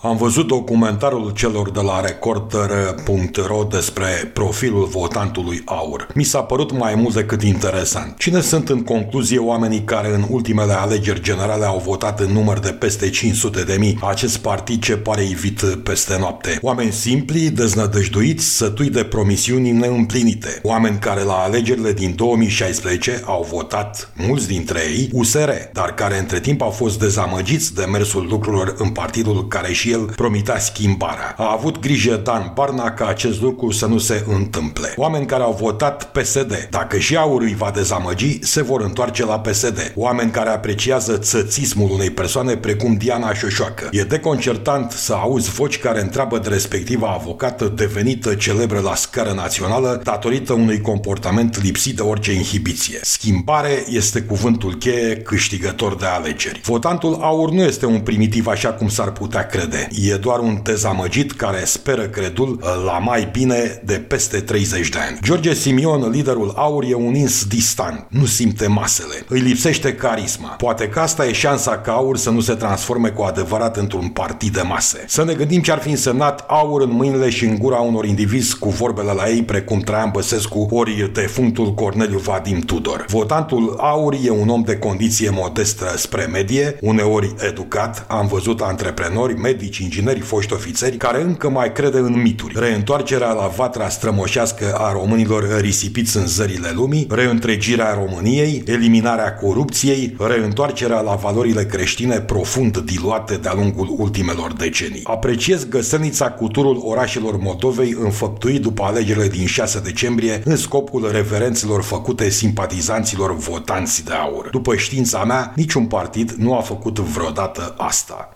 Am văzut documentarul celor de la recorder.ro despre profilul votantului aur. Mi s-a părut mai mult decât interesant. Cine sunt în concluzie oamenii care în ultimele alegeri generale au votat în număr de peste 500 de mii acest partid ce pare ivit peste noapte? Oameni simpli, deznădăjduiți, sătui de promisiuni neîmplinite. Oameni care la alegerile din 2016 au votat, mulți dintre ei, USR, dar care între timp au fost dezamăgiți de mersul lucrurilor în partidul care și el promitea schimbarea. A avut grijă Dan Barna ca acest lucru să nu se întâmple. Oameni care au votat PSD, dacă și aurul îi va dezamăgi, se vor întoarce la PSD. Oameni care apreciază țățismul unei persoane precum Diana Șoșoacă. E deconcertant să auzi voci care întreabă de respectiva avocată devenită celebră la scară națională datorită unui comportament lipsit de orice inhibiție. Schimbare este cuvântul cheie câștigător de alegeri. Votantul aur nu este un primitiv așa cum s-ar putea crede crede. E doar un dezamăgit care speră credul la mai bine de peste 30 de ani. George Simion, liderul aur, e un ins distant. Nu simte masele. Îi lipsește carisma. Poate că asta e șansa ca aur să nu se transforme cu adevărat într-un partid de mase. Să ne gândim ce ar fi însemnat aur în mâinile și în gura unor indivizi cu vorbele la ei precum Traian Băsescu ori defunctul Corneliu Vadim Tudor. Votantul aur e un om de condiție modestă spre medie, uneori educat, am văzut antreprenori, medici medici, ingineri, foști ofițeri, care încă mai crede în mituri. Reîntoarcerea la vatra strămoșească a românilor risipiți în zările lumii, reîntregirea României, eliminarea corupției, reîntoarcerea la valorile creștine profund diluate de-a lungul ultimelor decenii. Apreciez găsănița cu turul orașelor Moldovei înfăptuit după alegerile din 6 decembrie în scopul referențelor făcute simpatizanților votanți de aur. După știința mea, niciun partid nu a făcut vreodată asta.